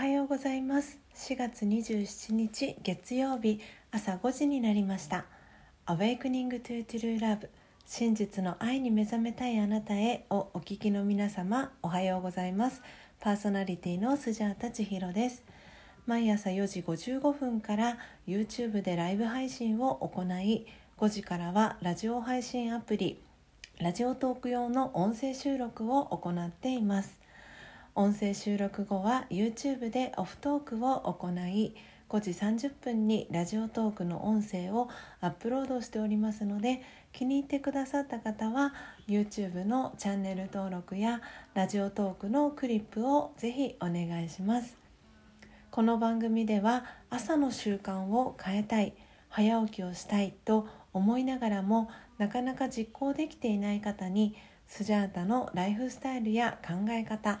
はようございます。4月27日月曜日朝5時になりました。Awakening to True Love 真実の愛に目覚めたいあなたへをお聞きの皆様おはようございます。パーソナリティのスジャータ千尋です。毎朝4時55分から YouTube でライブ配信を行い5時からはラジオ配信アプリラジオトーク用の音声収録を行っています。音声収録後は YouTube でオフトークを行い5時30分にラジオトークの音声をアップロードしておりますので気に入ってくださった方は YouTube のチャンネル登録やラジオトークのクリップをぜひお願いします。この番組では朝の習慣を変えたい早起きをしたいと思いながらもなかなか実行できていない方にスジャータのライフスタイルや考え方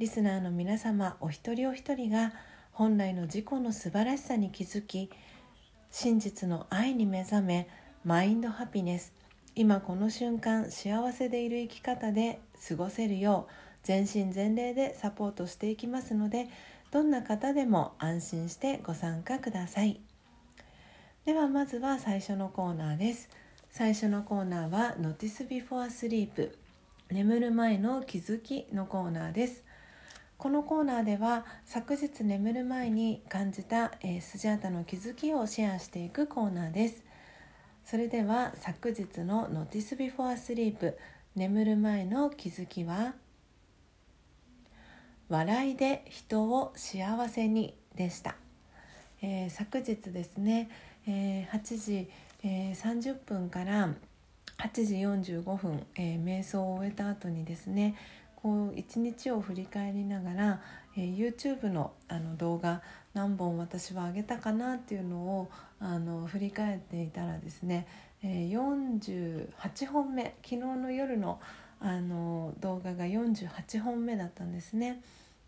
リスナーの皆様お一人お一人が本来の自己の素晴らしさに気づき真実の愛に目覚めマインドハピネス今この瞬間幸せでいる生き方で過ごせるよう全身全霊でサポートしていきますのでどんな方でも安心してご参加ください。ではまずは最初のコーナーです。最初のコーナーは Notice Before Sleep 眠る前の気づきのコーナーです。このコーナーでは昨日眠る前に感じた、えー、スジャータの気づきをシェアしていくコーナーです。それでは昨日の Notice Before Sleep 眠る前の気づきは？笑いで人を幸せにでした、えー、昨日ですね、えー、8時、えー、30分から8時45分、えー、瞑想を終えた後にですねこう一日を振り返りながら、えー、YouTube のあの動画何本私は上げたかなっていうのをあの振り返っていたらですね、えー、48本目昨日の夜のあの動画が48本目だったんですね。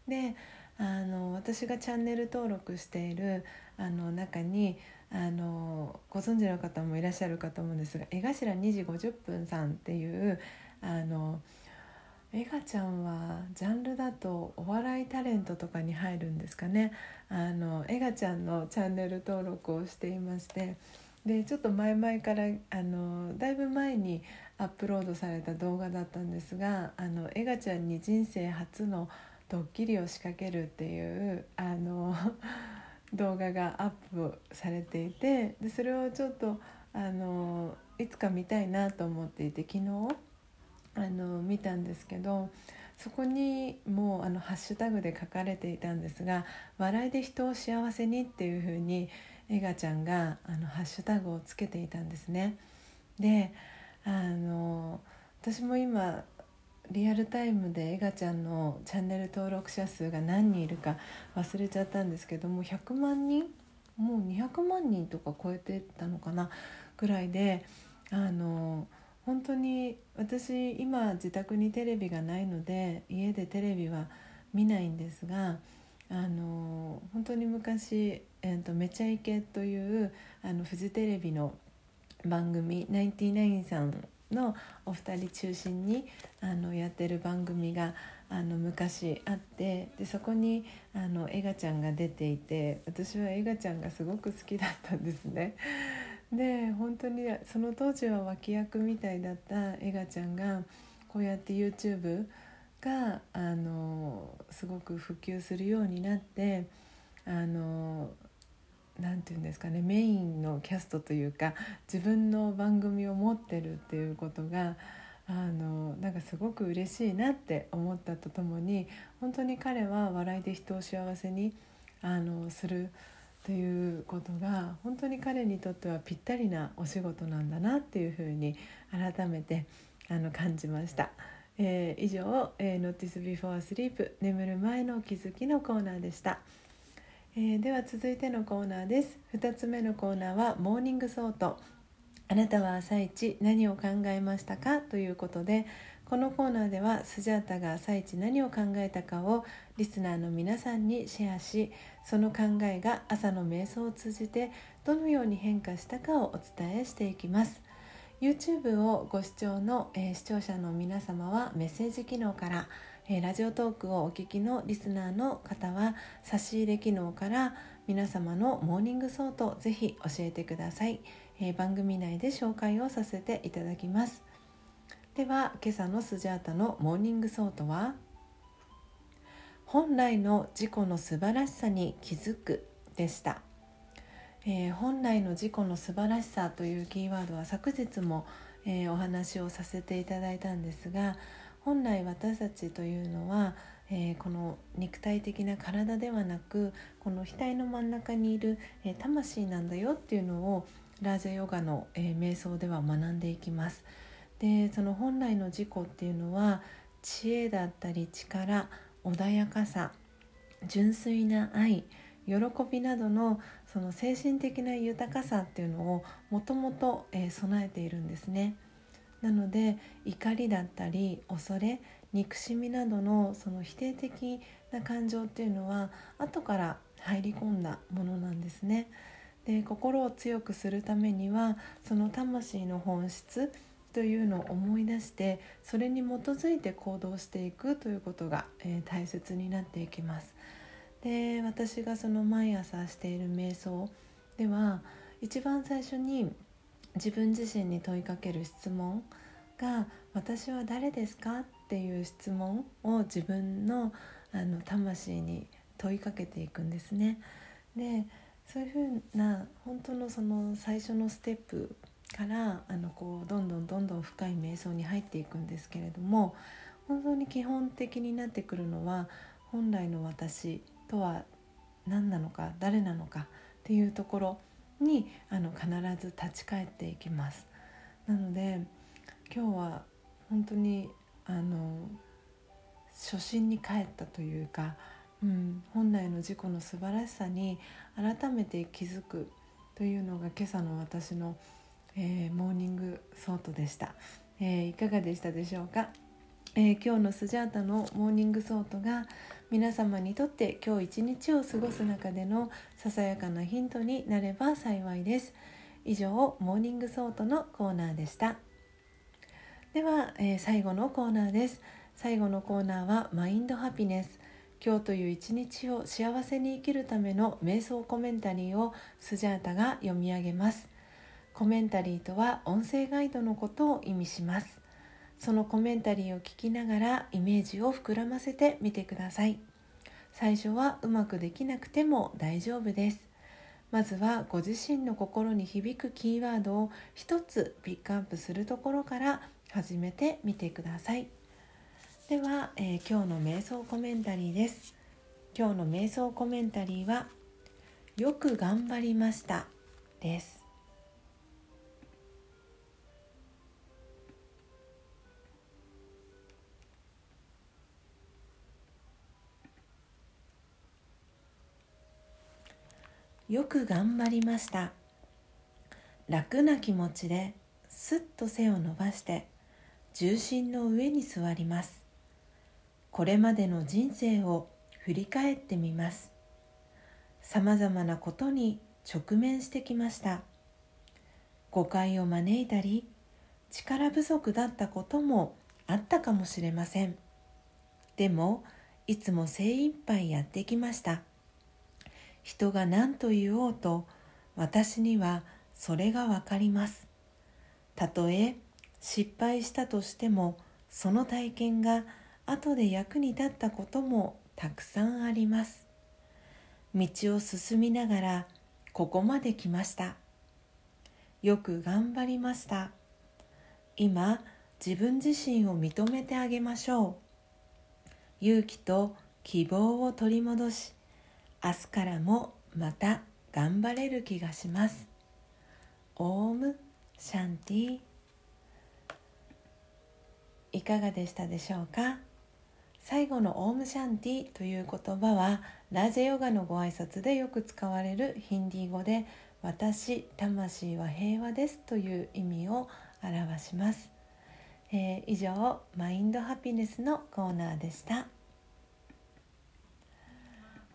であの私がチャンネル登録しているあの中にあのご存知の方もいらっしゃるかと思うんですが江頭2時50分さんっていうあのエガちゃんはジャンルだとお笑いタレントとかに入るんですかね。あのエガちゃんのチャンネル登録をしていまして。でちょっと前々からあのだいぶ前にアップロードされた動画だったんですがあのエガちゃんに人生初のドッキリを仕掛けるっていうあの 動画がアップされていてでそれをちょっとあのいつか見たいなと思っていて昨日あの見たんですけどそこにもうあのハッシュタグで書かれていたんですが「笑いで人を幸せに」っていうふうにエガちゃんがあのハッシュタグをつけていたんですね。であの私も今リアルタイムでエガちゃんのチャンネル登録者数が何人いるか忘れちゃったんですけども100万人もう200万人とか超えてたのかなぐらいであの本当に私今自宅にテレビがないので家でテレビは見ないんですがあの本当に昔、えーと、めちゃイケというあのフジテレビの番組「ナインティナインさんのお二人中心にあのやってる番組があの昔あってでそこにあのエガちゃんが出ていて私はエガちゃんがすごく好きだったんですね。で本当にその当時は脇役みたいだったエガちゃんがこうやって YouTube があのすごく普及するようになってあの何て言うんですかねメインのキャストというか自分の番組を持ってるっていうことがあのなんかすごく嬉しいなって思ったとともに本当に彼は笑いで人を幸せにあのする。ということが本当に彼にとってはぴったりなお仕事なんだなっていうふうに改めてあの感じました。えー、以上、えー、Notice Before Sleep 眠る前の気づきのコーナーでした。えー、では続いてのコーナーです2つ目のコーナーはモーニングソートあなたは朝一何を考えましたか？ということでこのコーナーではスジャータが朝一何を考えたかをリスナーの皆さんにシェアしその考えが朝の瞑想を通じてどのように変化したかをお伝えしていきます。YouTube をご視聴の、えー、視聴者の皆様はメッセージ機能からえラジオトークをお聞きのリスナーの方は差し入れ機能から皆様の morning thoughtぜひ教えてください、えー、番組内で紹介をさせていただきます。では今朝のスジャータの morning thought は本来の自己の素晴らしさに気づくでした、えー、本来の自己の素晴らしさというキーワードは昨日も、えー、お話をさせていただいたんですが本来私たちというのは、えー、この肉体的な体ではなくこの額の真ん中にいる、え、魂なんだよっていうのをラージャヨガの、え、瞑想では学んでいきます。でその本来の自己っていうのは知恵だったり力穏やかさ純粋な愛喜びなどのその精神的な豊かさっていうのをもともと備えているんですね。なので怒りだったり恐れ憎しみなどのその否定的な感情っていうのは後から入り込んだものなんですね。で心を強くするためにはその魂の本質というのを思い出してそれに基づいて行動していくということが、えー、大切になっていきます。で私がその毎朝している瞑想では一番最初に自分自身に問いかける質問が「私は誰ですか?」っていう質問を自分のあの魂に問いかけていくんですね。でそういうふうな本当のその最初のステップからあのこうどんどんどんどん深い瞑想に入っていくんですけれども本当に基本的になってくるのは本来の私とは何なのか誰なのかっていうところにあの必ず立ち返っていきます。なので今日は本当にあの初心に帰ったというか、うん、本来の自己の素晴らしさに改めて気づくというのが今朝の私の、えー、 morning thought でした、えー、いかがでしたでしょうか、えー、今日のスジャータの morning thought が皆様にとって今日一日を過ごす中でのささやかなヒントになれば幸いです。以上 morning thought のコーナーでした。では、えー、最後のコーナーです。最後のコーナーは mind happiness。今日という一日を幸せに生きるための瞑想コメンタリーをスジャータが読み上げます。コメンタリーとは音声ガイドのことを意味します。そのコメンタリーを聞きながらイメージを膨らませてみてください。最初はうまくできなくても大丈夫です。まずはご自身の心に響くキーワードを一つピックアップするところから始めてみてください。では、えー、今日の瞑想コメンタリーです。今日の瞑想コメンタリーはよく頑張りましたです。よく頑張りました。楽な気持ちですっと背を伸ばして重心の上に座ります。これまでの人生を振り返ってみます。さまざまなことに直面してきました。誤解を招いたり力不足だったこともあったかもしれません。でもいつも精一杯やってきました。人が何と言おうと私にはそれがわかります。たとえ失敗したとしてもその体験が後で役に立ったこともたくさんあります。道を進みながらここまで来ました。よく頑張りました。今自分自身を認めてあげましょう。勇気と希望を取り戻し明日からもまた頑張れる気がします。オームシャンティ。いかがでしたでしょうか？最後のオームシャンティという言葉はラージェヨガのご挨拶でよく使われるヒンディー語で私魂は平和ですという意味を表します、えー、以上マインドハピネスのコーナーでした。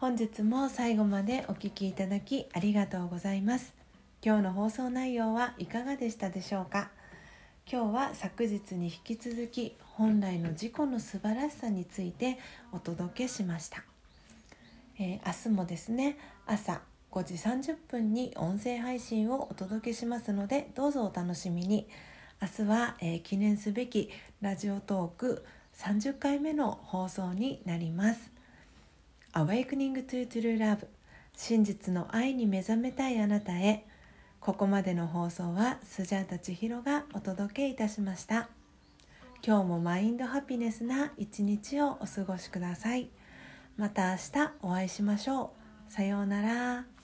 本日も最後までお聴きいただきありがとうございます。今日の放送内容はいかがでしたでしょうか？今日は昨日に引き続き本来の自己の素晴らしさについてお届けしました、えー、明日もですね朝5時30分に音声配信をお届けしますのでどうぞお楽しみに。明日は、えー、記念すべきラジオトーク30回目の放送になります。Awakening to True Love 真実の愛に目覚めたいあなたへ。ここまでの放送はスジャータ千尋がお届けいたしました。今日もマインドハピネスな一日をお過ごしください。また明日お会いしましょう。さようなら。